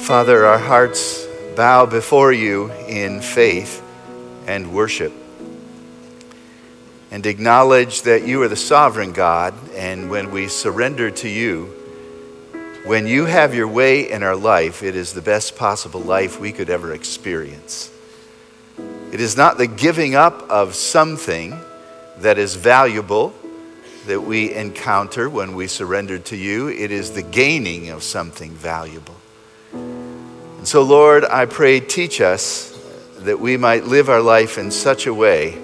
Father, our hearts bow before you in faith and worship and acknowledge that you are the sovereign God. And when we surrender to you, when you have your way in our life, it is the best possible life we could ever experience. It is not the giving up of something that is valuable that we encounter when we surrender to you, it is the gaining of something valuable. And so, Lord, I pray, teach us that we might live our life in such a way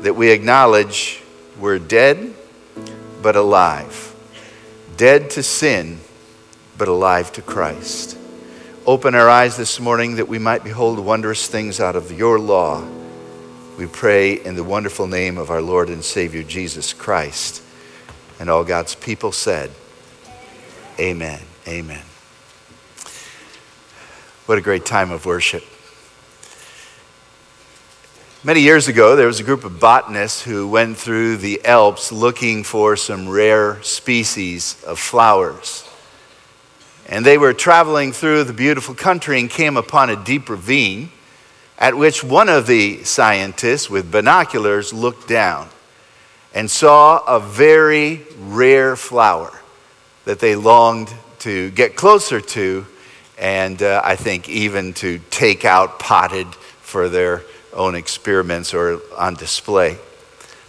that we acknowledge we're dead but alive, dead to sin but alive to Christ. Open our eyes this morning that we might behold wondrous things out of your law. We pray in the wonderful name of our Lord and Savior Jesus Christ. And all God's people said, Amen. Amen. What a great time of worship. Many years ago, there was a group of botanists who went through the Alps looking for some rare species of flowers. And they were traveling through the beautiful country and came upon a deep ravine at which one of the scientists with binoculars looked down and saw a very rare flower that they longed to get closer to and uh, I think even to take out potted for their own experiments or on display.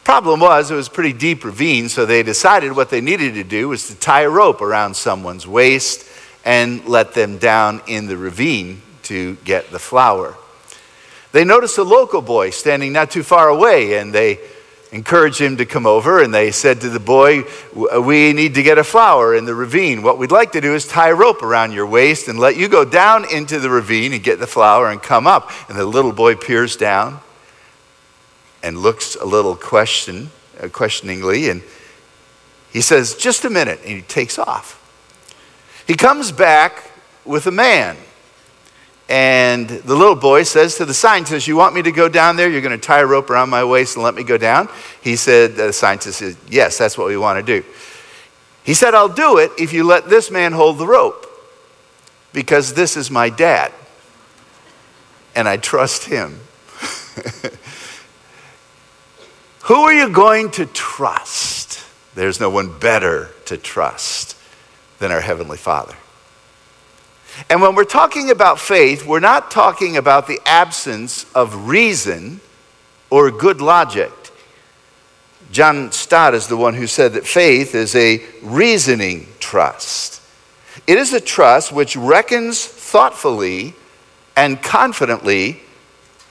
Problem was, it was pretty deep ravine, so they decided what they needed to do was to tie a rope around someone's waist and let them down in the ravine to get the flower. They noticed a local boy standing not too far away, and they encouraged him to come over. And they said to the boy, We need to get a flower in the ravine. What we'd like to do is tie a rope around your waist and let you go down into the ravine and get the flower and come up. And the little boy peers down and looks a little question, uh, questioningly, and he says, Just a minute. And he takes off. He comes back with a man. And the little boy says to the scientist, You want me to go down there? You're going to tie a rope around my waist and let me go down? He said, The scientist said, Yes, that's what we want to do. He said, I'll do it if you let this man hold the rope because this is my dad and I trust him. Who are you going to trust? There's no one better to trust than our Heavenly Father. And when we're talking about faith, we're not talking about the absence of reason or good logic. John Stott is the one who said that faith is a reasoning trust. It is a trust which reckons thoughtfully and confidently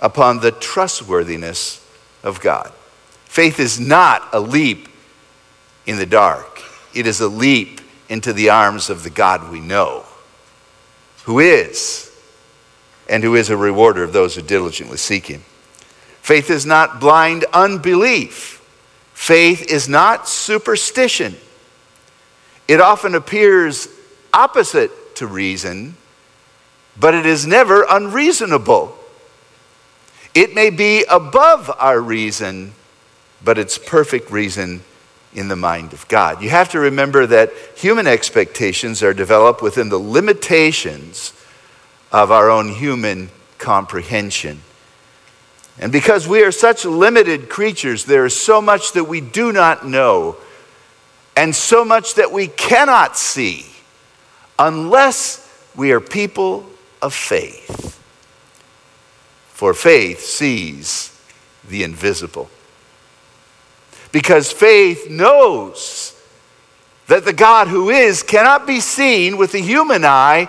upon the trustworthiness of God. Faith is not a leap in the dark, it is a leap into the arms of the God we know, who is and who is a rewarder of those who diligently seek him. Faith is not blind unbelief. Faith is not superstition. It often appears opposite to reason, but it is never unreasonable. It may be above our reason, but it's perfect reason in the mind of God. You have to remember that human expectations are developed within the limitations of our own human comprehension. And because we are such limited creatures, there is so much that we do not know and so much that we cannot see unless we are people of faith. For faith sees the invisible because faith knows that the God who is cannot be seen with the human eye,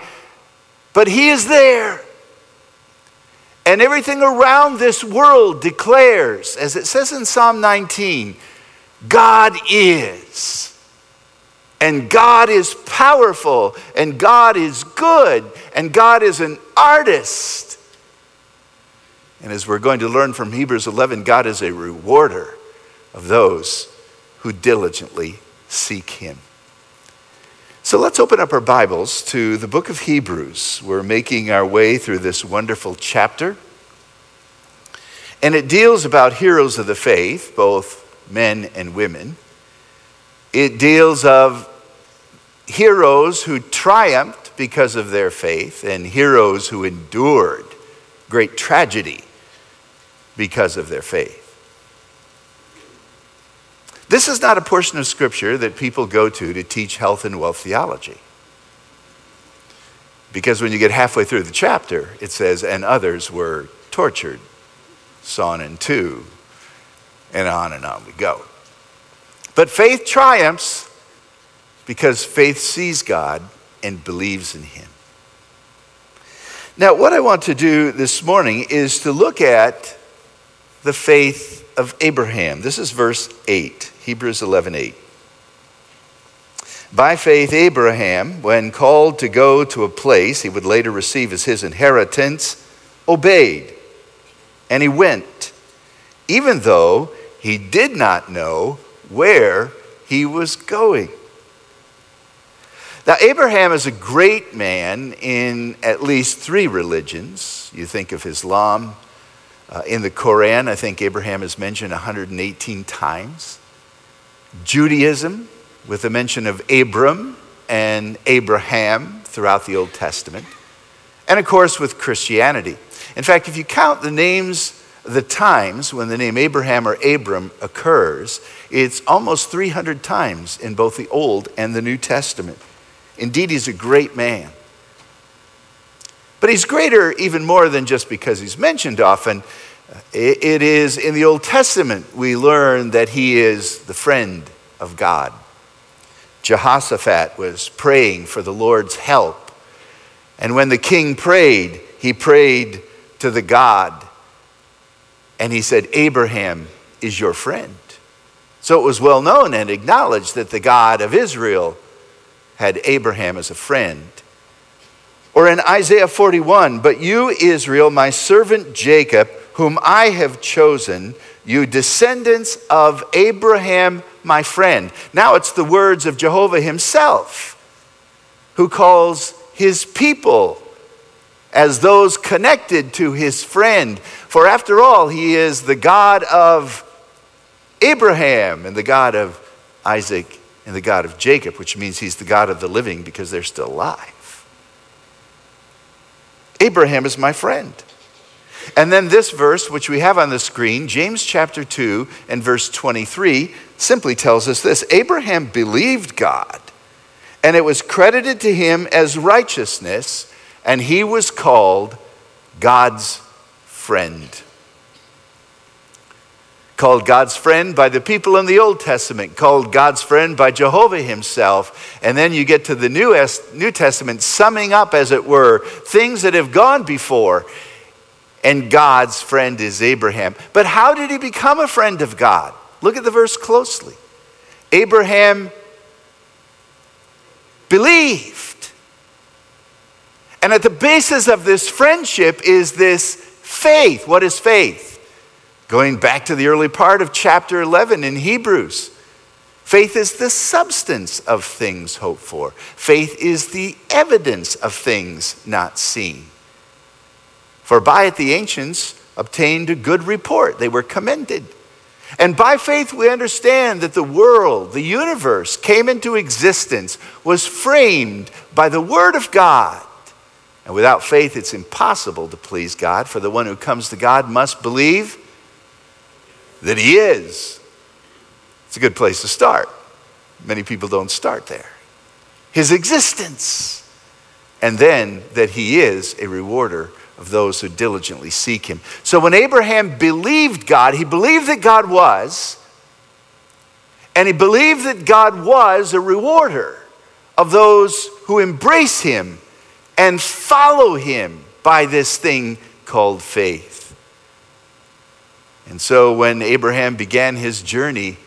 but He is there. And everything around this world declares, as it says in Psalm 19, God is. And God is powerful, and God is good, and God is an artist. And as we're going to learn from Hebrews 11, God is a rewarder of those who diligently seek him. So let's open up our Bibles to the book of Hebrews. We're making our way through this wonderful chapter. And it deals about heroes of the faith, both men and women. It deals of heroes who triumphed because of their faith and heroes who endured great tragedy because of their faith. This is not a portion of Scripture that people go to to teach health and wealth theology. Because when you get halfway through the chapter, it says, and others were tortured, sawn in two, and on and on we go. But faith triumphs because faith sees God and believes in Him. Now, what I want to do this morning is to look at the faith of Abraham. This is verse 8, Hebrews 11 8. By faith, Abraham, when called to go to a place he would later receive as his inheritance, obeyed. And he went, even though he did not know where he was going. Now, Abraham is a great man in at least three religions. You think of Islam. Uh, in the Koran, I think Abraham is mentioned 118 times. Judaism, with the mention of Abram and Abraham throughout the Old Testament. And of course, with Christianity. In fact, if you count the names, the times when the name Abraham or Abram occurs, it's almost 300 times in both the Old and the New Testament. Indeed, he's a great man. But he's greater even more than just because he's mentioned often. It is in the Old Testament we learn that he is the friend of God. Jehoshaphat was praying for the Lord's help. And when the king prayed, he prayed to the God. And he said, Abraham is your friend. So it was well known and acknowledged that the God of Israel had Abraham as a friend. Or in Isaiah 41, but you, Israel, my servant Jacob, whom I have chosen, you descendants of Abraham, my friend. Now it's the words of Jehovah himself who calls his people as those connected to his friend. For after all, he is the God of Abraham and the God of Isaac and the God of Jacob, which means he's the God of the living because they're still alive. Abraham is my friend. And then this verse, which we have on the screen, James chapter 2 and verse 23, simply tells us this Abraham believed God, and it was credited to him as righteousness, and he was called God's friend. Called God's friend by the people in the Old Testament, called God's friend by Jehovah himself. And then you get to the New, Testament, summing up, as it were, things that have gone before and God's friend is Abraham. But how did he become a friend of God? Look at the verse closely. Abraham believed. And at the basis of this friendship is this faith. What is faith? Going back to the early part of chapter 11 in Hebrews. Faith is the substance of things hoped for. Faith is the evidence of things not seen. For by it the ancients obtained a good report, they were commended. And by faith, we understand that the world, the universe, came into existence, was framed by the Word of God. And without faith, it's impossible to please God, for the one who comes to God must believe that He is. It's a good place to start. Many people don't start there. His existence, and then that He is a rewarder of those who diligently seek him. So when Abraham believed God, he believed that God was, and he believed that God was a rewarder of those who embrace him and follow him by this thing called faith. And so when Abraham began his journey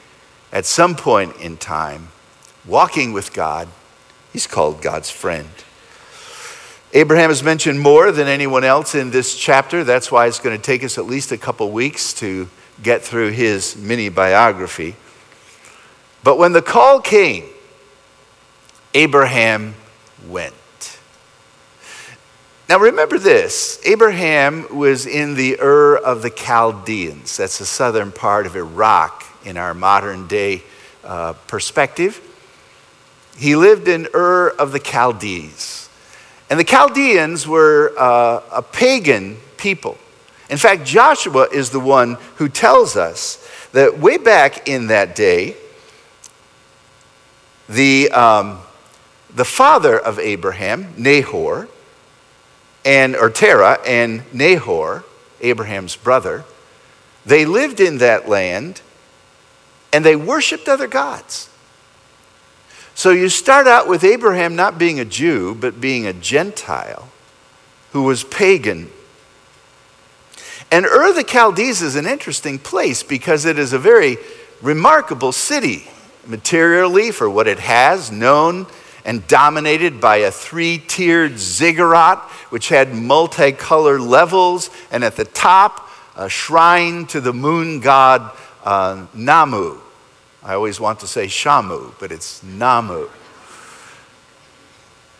at some point in time, walking with God, he's called God's friend. Abraham is mentioned more than anyone else in this chapter. That's why it's going to take us at least a couple weeks to get through his mini biography. But when the call came, Abraham went. Now remember this Abraham was in the Ur of the Chaldeans. That's the southern part of Iraq in our modern day uh, perspective. He lived in Ur of the Chaldees. And the Chaldeans were uh, a pagan people. In fact, Joshua is the one who tells us that way back in that day, the, um, the father of Abraham, Nahor, and or Terah and Nahor, Abraham's brother, they lived in that land and they worshiped other gods. So you start out with Abraham not being a Jew, but being a Gentile who was pagan. And Ur the Chaldees is an interesting place because it is a very remarkable city, materially for what it has, known and dominated by a three tiered ziggurat, which had multicolored levels, and at the top, a shrine to the moon god uh, Namu. I always want to say Shamu, but it's Namu.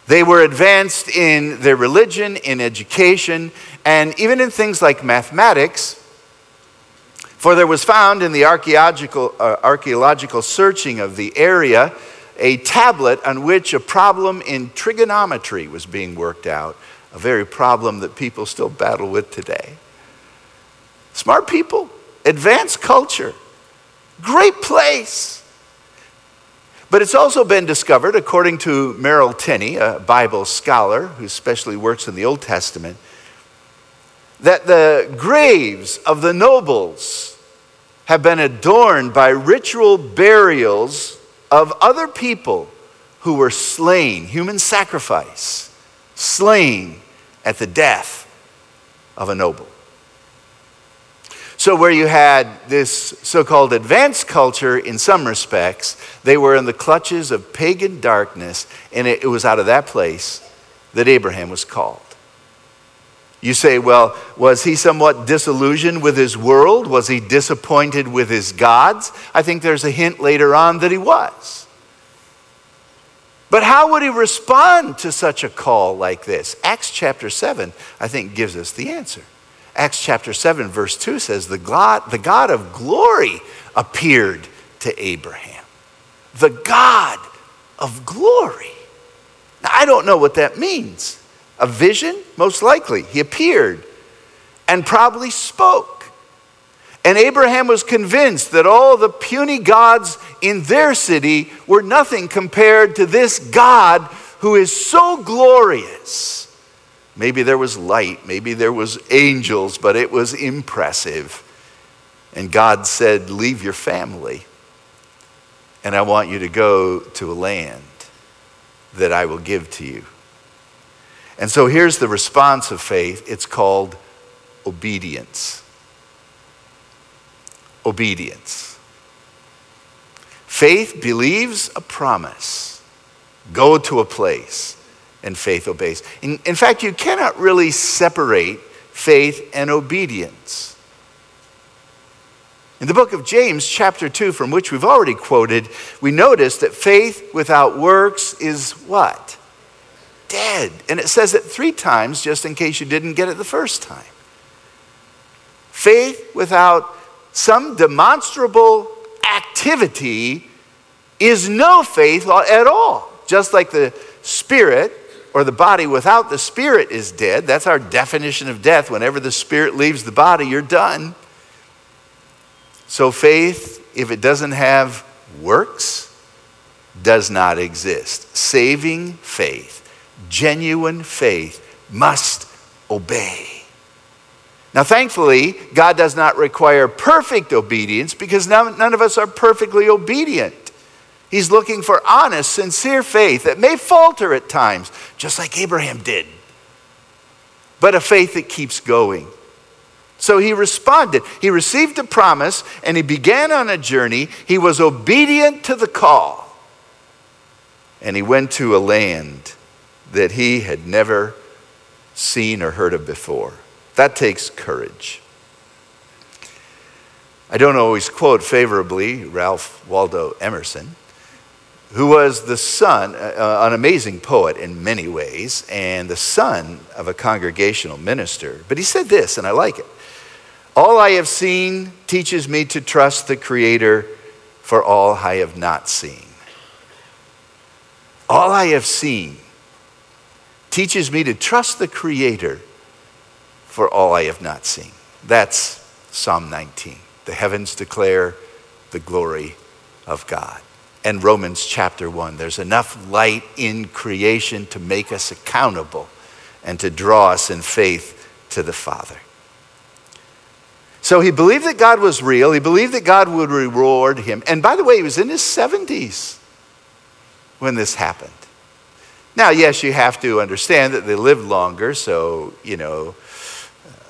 They were advanced in their religion, in education, and even in things like mathematics. For there was found in the archaeological, uh, archaeological searching of the area a tablet on which a problem in trigonometry was being worked out, a very problem that people still battle with today. Smart people, advanced culture, great place. But it's also been discovered, according to Merrill Tenney, a Bible scholar who especially works in the Old Testament, that the graves of the nobles have been adorned by ritual burials of other people who were slain, human sacrifice, slain at the death of a noble. So, where you had this so called advanced culture in some respects, they were in the clutches of pagan darkness, and it, was out of that place that Abraham was called. You say, well, was he somewhat disillusioned with his world? Was he disappointed with his gods? I think there's a hint later on that he was. But how would he respond to such a call like this? Acts chapter 7, I think, gives us the answer. Acts chapter 7, verse 2 says, The God, the God of glory appeared to Abraham. The God of glory. Now, I don't know what that means. A vision? Most likely. He appeared and probably spoke. And Abraham was convinced that all the puny gods in their city were nothing compared to this God who is so glorious. Maybe there was light, maybe there was angels, but it was impressive. And God said, "Leave your family, and I want you to go to a land that I will give to you." And so here's the response of faith it's called obedience. Obedience. Faith believes a promise. Go to a place, and faith obeys. In, in fact, you cannot really separate faith and obedience. In the book of James, chapter 2, from which we've already quoted, we notice that faith without works is what? Dead. And it says it three times just in case you didn't get it the first time. Faith without some demonstrable activity is no faith at all. Just like the spirit or the body without the spirit is dead. That's our definition of death. Whenever the spirit leaves the body, you're done. So faith, if it doesn't have works, does not exist. Saving faith genuine faith must obey. Now, thankfully, God does not require perfect obedience because none, none, of us are perfectly obedient. He's looking for honest, sincere faith that may falter at times, just like Abraham did, but a faith that keeps going. So he responded. He received a promise and he began on a journey. He was obedient to the call. And he went to a land that he had never seen or heard of before. That takes courage. I don't always quote favorably Ralph Waldo Emerson, who was the son, uh, an amazing poet in many ways, and the son of a congregational minister. But he said this, and I like it All I have seen teaches me to trust the Creator for all I have not seen. All I have seen teaches me to trust the Creator for all I have not seen. That's Psalm 19. The heavens declare the glory of God. And Romans chapter 1. There's enough light in creation to make us accountable and to draw us in faith to the Father. So he believed that God was real. He believed that God would reward him. And by the way, he was in his 70s when this happened. Now, yes, you have to understand that they lived longer, so, you know,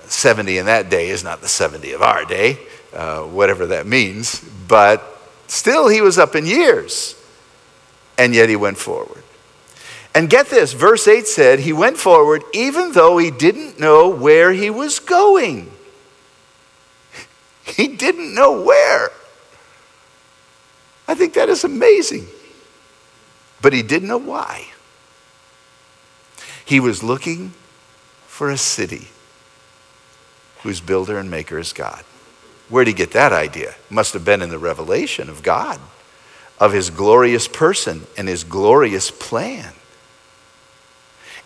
70 in that day is not the 70 of our day, uh, whatever that means. But still, he was up in years, and yet he went forward. And get this, verse 8 said, He went forward even though he didn't know where he was going. He didn't know where. I think that is amazing. But he didn't know why. He was looking for a city whose builder and maker is God. Where'd he get that idea? Must have been in the revelation of God, of his glorious person and his glorious plan,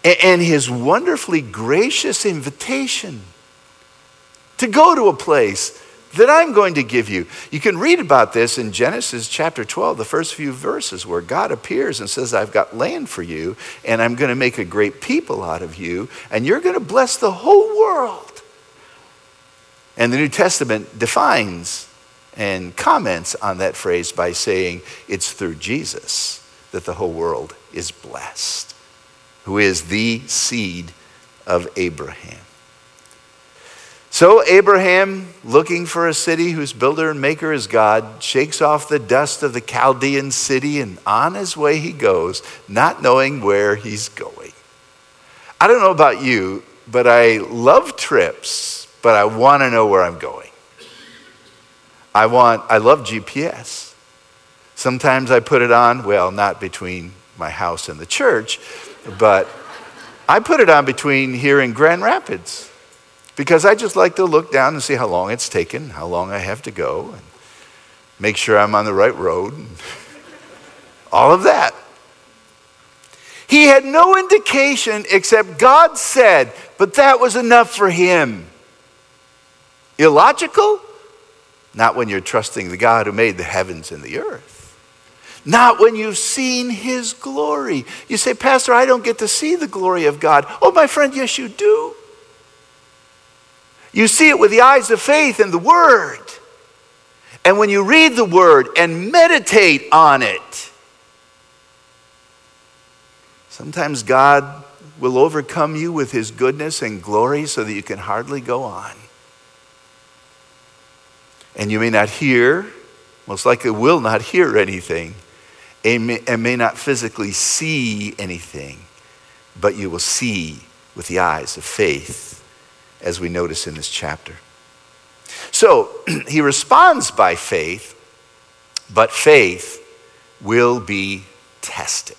and his wonderfully gracious invitation to go to a place that I'm going to give you. You can read about this in Genesis chapter 12, the first few verses, where God appears and says, I've got land for you, and I'm going to make a great people out of you, and you're going to bless the whole world. And the New Testament defines and comments on that phrase by saying it's through Jesus that the whole world is blessed, who is the seed of Abraham. So Abraham, looking for a city whose builder and maker is God, shakes off the dust of the Chaldean city and on his way he goes, not knowing where he's going. I don't know about you, but I love trips, but I want to know where I'm going. I want I love GPS. Sometimes I put it on, well, not between my house and the church, but I put it on between here and Grand Rapids because I just like to look down and see how long it's taken, how long I have to go, and make sure I'm on the right road, and all of that. He had no indication except God said, but that was enough for him. Illogical? Not when you're trusting the God who made the heavens and the earth. Not when you've seen his glory. You say, Pastor, I don't get to see the glory of God. Oh, my friend, yes, you do. You see it with the eyes of faith in the Word. And when you read the Word and meditate on it, sometimes God will overcome you with His goodness and glory so that you can hardly go on. And you may not hear, most likely will not hear anything, and may, and may not physically see anything, but you will see with the eyes of faith as we notice in this chapter. So he responds by faith, but faith will be tested.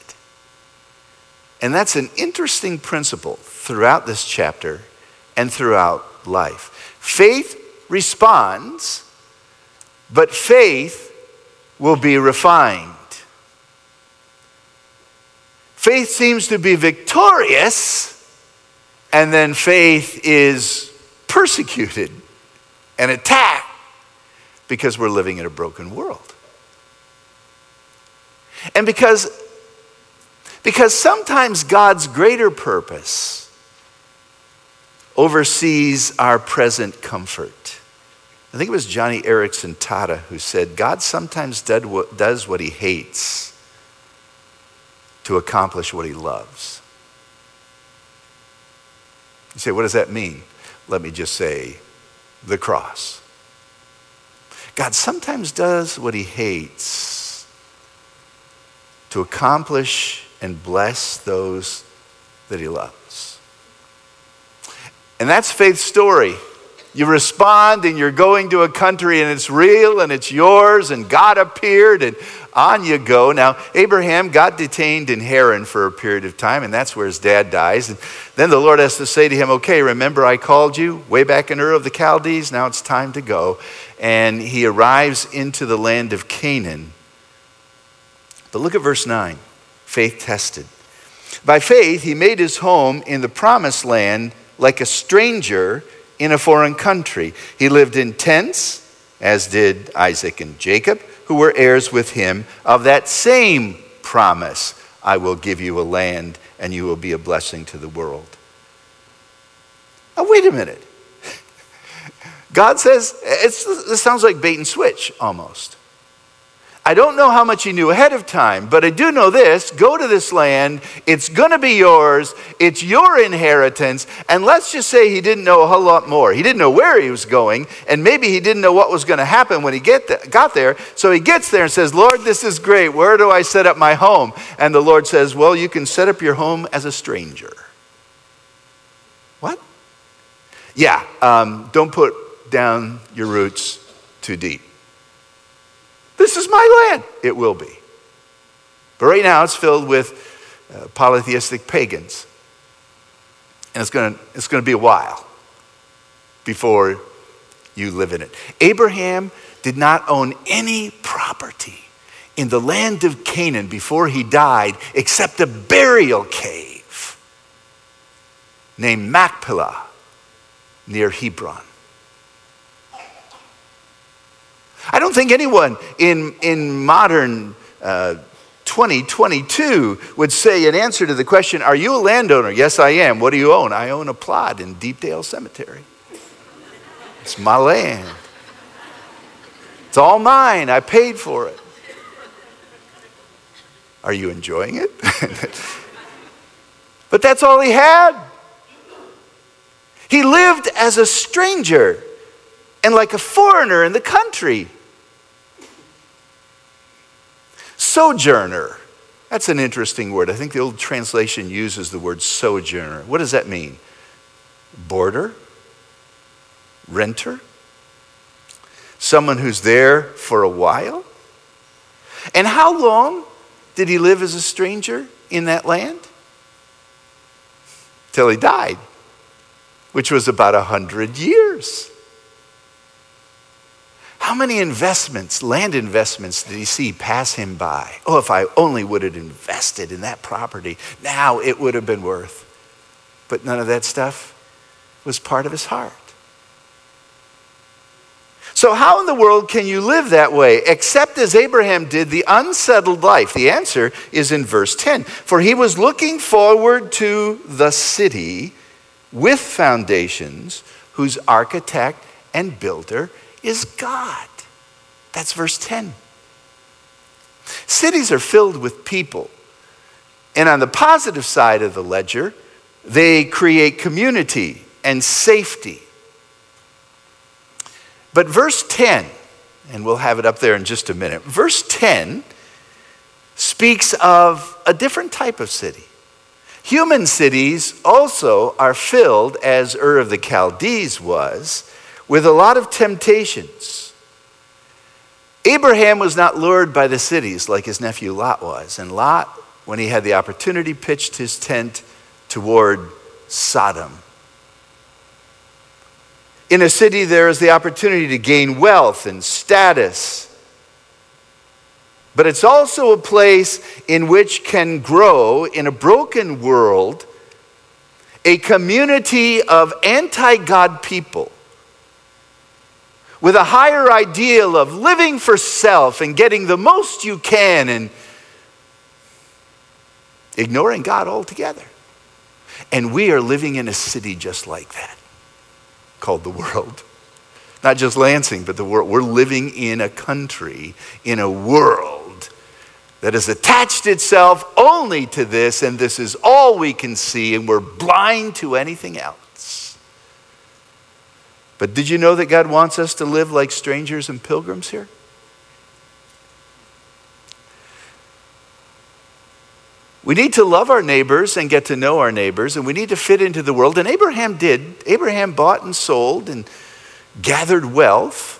And that's an interesting principle throughout this chapter and throughout life. Faith responds, but faith will be refined. Faith seems to be victorious and then faith is persecuted and attacked because we're living in a broken world. And because, because sometimes God's greater purpose oversees our present comfort. I think it was Joni Eareckson Tada who said, God sometimes does what he hates to accomplish what he loves. You say, what does that mean? Let me just say, the cross. God sometimes does what he hates to accomplish and bless those that he loves. And that's faith's story. You respond and you're going to a country and it's real and it's yours and God appeared and on you go. Now, Abraham got detained in Haran for a period of time, and that's where his dad dies. And then the Lord has to say to him, Okay, remember I called you way back in Ur of the Chaldees? Now it's time to go. And he arrives into the land of Canaan. But look at verse 9 faith tested. By faith, he made his home in the promised land like a stranger in a foreign country. He lived in tents, as did Isaac and Jacob, who were heirs with him of that same promise I will give you a land and you will be a blessing to the world. Now, wait a minute. God says, this sounds like bait and switch almost. I don't know how much he knew ahead of time, but I do know this go to this land. It's going to be yours. It's your inheritance. And let's just say he didn't know a whole lot more. He didn't know where he was going, and maybe he didn't know what was going to happen when he get got there. So he gets there and says, Lord, this is great. Where do I set up my home? And the Lord says, Well, you can set up your home as a stranger. What? Yeah, um, don't put down your roots too deep. This is my land. It will be. But right now it's filled with uh, polytheistic pagans. And it's going to it's going to be a while before you live in it. Abraham did not own any property in the land of Canaan before he died except a burial cave named Machpelah near Hebron. I don't think anyone in, in modern uh, 2022 would say in answer to the question, Are you a landowner? Yes, I am. What do you own? I own a plot in Deepdale Cemetery. It's my land. It's all mine. I paid for it. Are you enjoying it? but that's all he had. He lived as a stranger and like a foreigner in the country. Sojourner. That's an interesting word. I think the old translation uses the word sojourner. What does that mean? Boarder? Renter? Someone who's there for a while? And how long did he live as a stranger in that land? Till he died, which was about a hundred years. How many investments, land investments, did he see pass him by? Oh, if I only would have invested in that property, now it would have been worth. But none of that stuff was part of his heart. So, how in the world can you live that way except as Abraham did the unsettled life? The answer is in verse 10. For he was looking forward to the city with foundations, whose architect and builder is God. That's verse 10. Cities are filled with people. And on the positive side of the ledger, they create community and safety. But verse 10, and we'll have it up there in just a minute, verse 10 speaks of a different type of city. Human cities also are filled, as Ur of the Chaldees was, with a lot of temptations. Abraham was not lured by the cities like his nephew Lot was. And Lot, when he had the opportunity, pitched his tent toward Sodom. In a city, there is the opportunity to gain wealth and status. But it's also a place in which can grow, in a broken world, a community of anti God people with a higher ideal of living for self and getting the most you can and ignoring God altogether. And we are living in a city just like that, called the world. Not just Lansing, but the world. We're living in a country, in a world that has attached itself only to this, and this is all we can see, and we're blind to anything else. But did you know that God wants us to live like strangers and pilgrims here? We need to love our neighbors and get to know our neighbors, and we need to fit into the world. And Abraham did. Abraham bought and sold and gathered wealth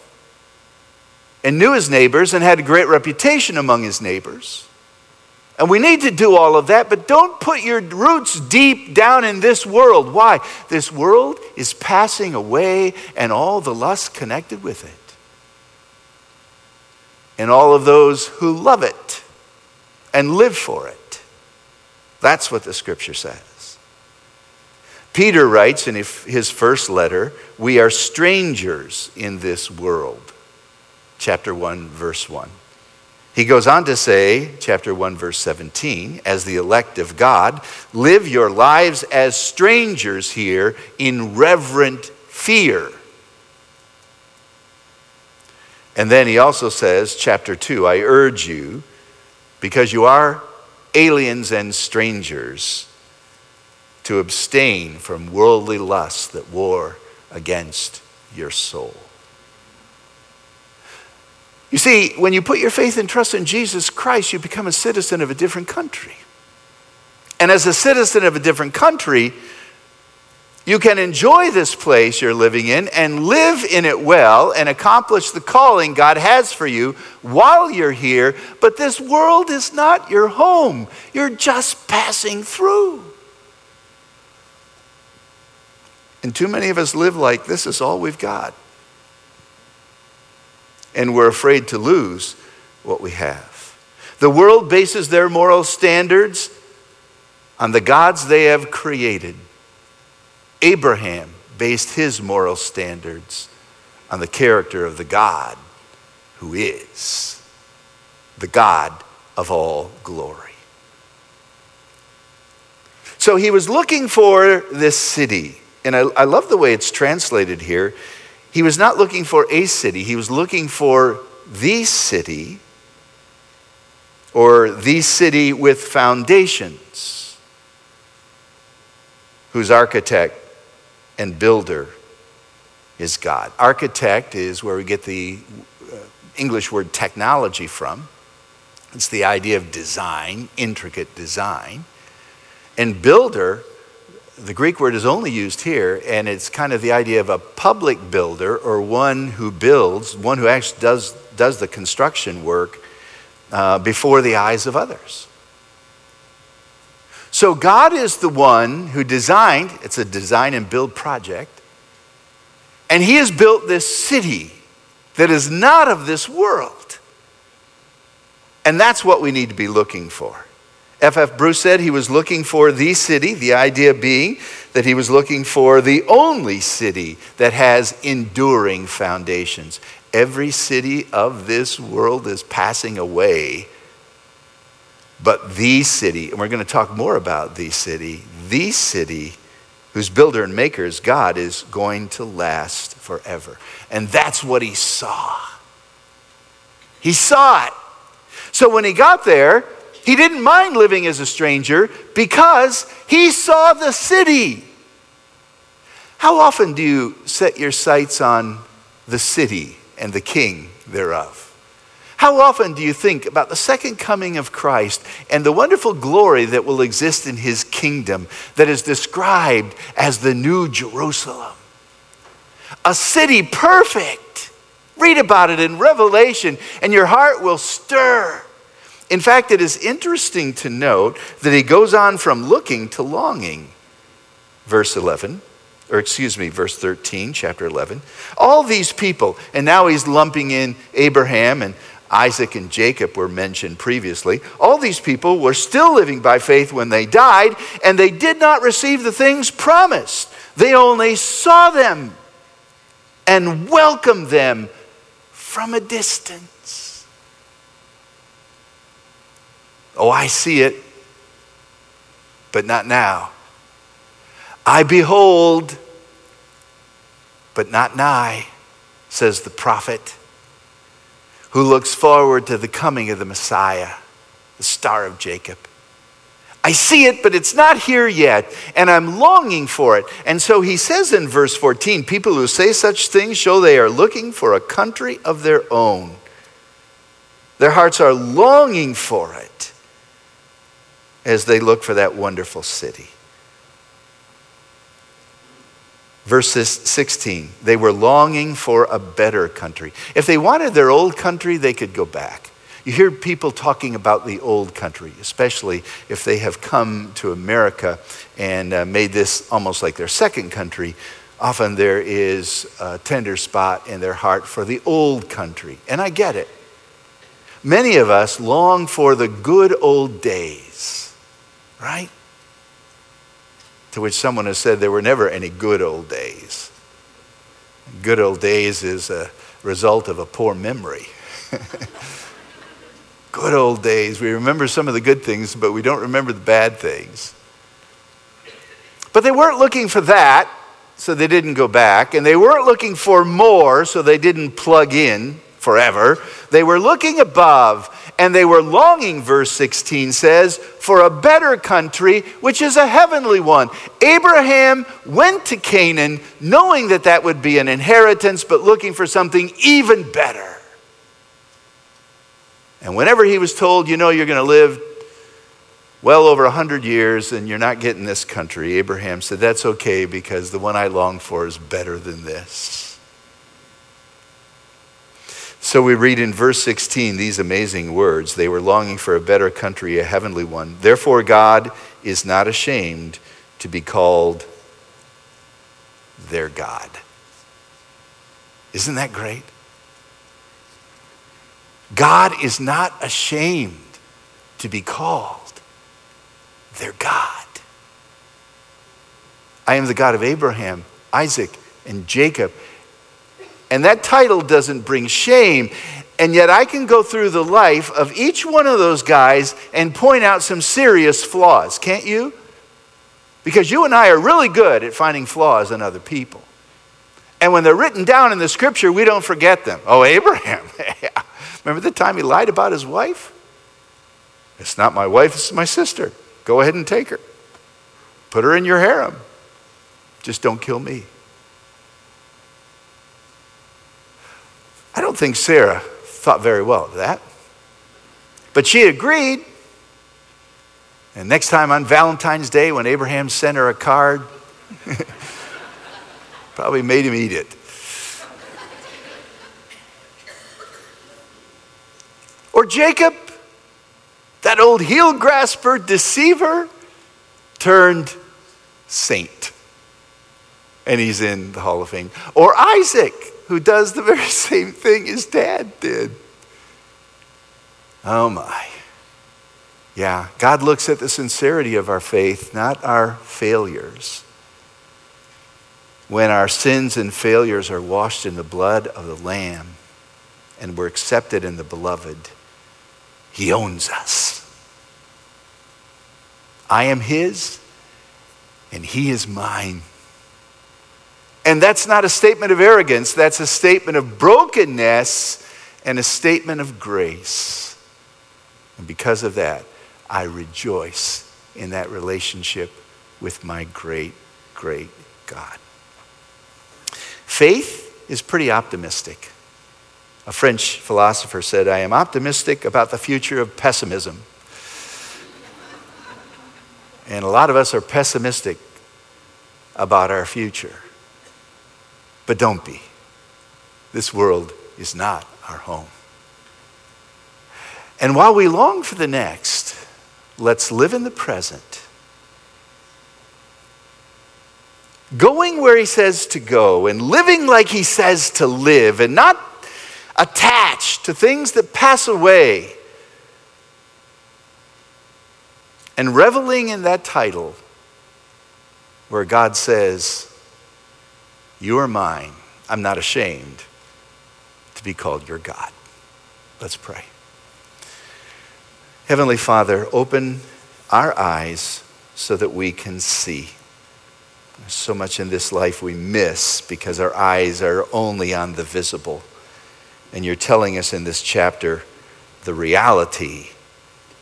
and knew his neighbors and had a great reputation among his neighbors. And we need to do all of that, but don't put your roots deep down in this world. Why? This world is passing away and all the lust connected with it. And all of those who love it and live for it. That's what the scripture says. Peter writes in his first letter, We are strangers in this world. Chapter 1, verse 1. He goes on to say, chapter 1, verse 17, as the elect of God, live your lives as strangers here in reverent fear. And then he also says, chapter 2, I urge you, because you are aliens and strangers, to abstain from worldly lusts that war against your soul. You see, when you put your faith and trust in Jesus Christ, you become a citizen of a different country. And as a citizen of a different country, you can enjoy this place you're living in and live in it well and accomplish the calling God has for you while you're here. But this world is not your home, you're just passing through. And too many of us live like this is all we've got and we're afraid to lose what we have. The world bases their moral standards on the gods they have created. Abraham based his moral standards on the character of the God who is the God of all glory. So he was looking for this city. And I, I love the way it's translated here. He was not looking for a city, he was looking for the city or the city with foundations, whose architect and builder is God. Architect is where we get the uh, English word technology from. It's the idea of design, intricate design. And builder the Greek word is only used here, and it's kind of the idea of a public builder or one who builds, one who actually does, does the construction work uh, before the eyes of others. So God is the one who designed, it's a design and build project, and He has built this city that is not of this world. And that's what we need to be looking for. F.F. Bruce said he was looking for the city, the idea being that he was looking for the only city that has enduring foundations. Every city of this world is passing away, but the city, and we're going to talk more about the city, the city whose builder and maker is God is going to last forever. And that's what he saw. He saw it. So when he got there, he didn't mind living as a stranger because he saw the city. How often do you set your sights on the city and the king thereof? How often do you think about the second coming of Christ and the wonderful glory that will exist in his kingdom that is described as the New Jerusalem? A city perfect. Read about it in Revelation, and your heart will stir. In fact, it is interesting to note that he goes on from looking to longing. Verse 11, or excuse me, verse 13, chapter 11. All these people, and now he's lumping in Abraham and Isaac and Jacob were mentioned previously. All these people were still living by faith when they died, and they did not receive the things promised. They only saw them and welcomed them from a distance. Oh, I see it, but not now. I behold, but not nigh, says the prophet, who looks forward to the coming of the Messiah, the star of Jacob. I see it, but it's not here yet, and I'm longing for it. And so he says in verse 14 people who say such things show they are looking for a country of their own. Their hearts are longing for it as they look for that wonderful city. Verses 16, they were longing for a better country. If they wanted their old country, they could go back. You hear people talking about the old country, especially if they have come to America and uh, made this almost like their second country. Often there is a tender spot in their heart for the old country. And I get it. Many of us long for the good old days right? To which someone has said there were never any good old days. Good old days is a result of a poor memory. good old days. We remember some of the good things, but we don't remember the bad things. But they weren't looking for that, so they didn't go back. And they weren't looking for more, so they didn't plug in forever. They were looking above and they were longing, verse 16 says, for a better country, which is a heavenly one. Abraham went to Canaan knowing that that would be an inheritance, but looking for something even better. And whenever he was told, you know, you're going to live well over 100 years and you're not getting this country, Abraham said, that's okay because the one I long for is better than this. So we read in verse 16 these amazing words They were longing for a better country, a heavenly one. Therefore, God is not ashamed to be called their God. Isn't that great? God is not ashamed to be called their God. I am the God of Abraham, Isaac, and Jacob. And that title doesn't bring shame. And yet I can go through the life of each one of those guys and point out some serious flaws, can't you? Because you and I are really good at finding flaws in other people. And when they're written down in the scripture, we don't forget them. Oh, Abraham. Remember the time he lied about his wife? It's not my wife, it's my sister. Go ahead and take her. Put her in your harem. Just don't kill me. I don't think Sarah thought very well of that. But she agreed. And next time on Valentine's Day, when Abraham sent her a card, probably made him eat it. Or Jacob, that old heel grasper, deceiver, turned saint. And he's in the Hall of Fame. Or Isaac, who does the very same thing his dad did. Oh my. Yeah, God looks at the sincerity of our faith, not our failures. When our sins and failures are washed in the blood of the Lamb and we're accepted in the beloved, He owns us. I am His and He is mine. And that's not a statement of arrogance, that's a statement of brokenness and a statement of grace. And because of that, I rejoice in that relationship with my great, great God. Faith is pretty optimistic. A French philosopher said, I am optimistic about the future of pessimism. And a lot of us are pessimistic about our future. But don't be. This world is not our home. And while we long for the next, let's live in the present. Going where he says to go and living like he says to live and not attached to things that pass away. And reveling in that title where God says, you are mine. I'm not ashamed to be called your God. Let's pray. Heavenly Father, open our eyes so that we can see. There's so much in this life we miss because our eyes are only on the visible. And you're telling us in this chapter the reality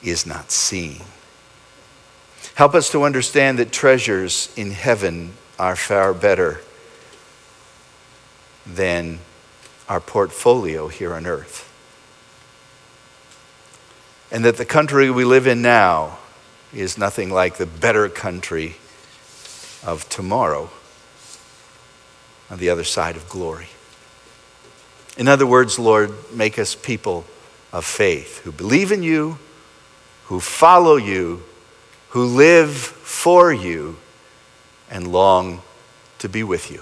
is not seen. Help us to understand that treasures in heaven are far better than our portfolio here on earth. And that the country we live in now is nothing like the better country of tomorrow on the other side of glory. In other words, Lord, make us people of faith who believe in you, who follow you, who live for you, and long to be with you.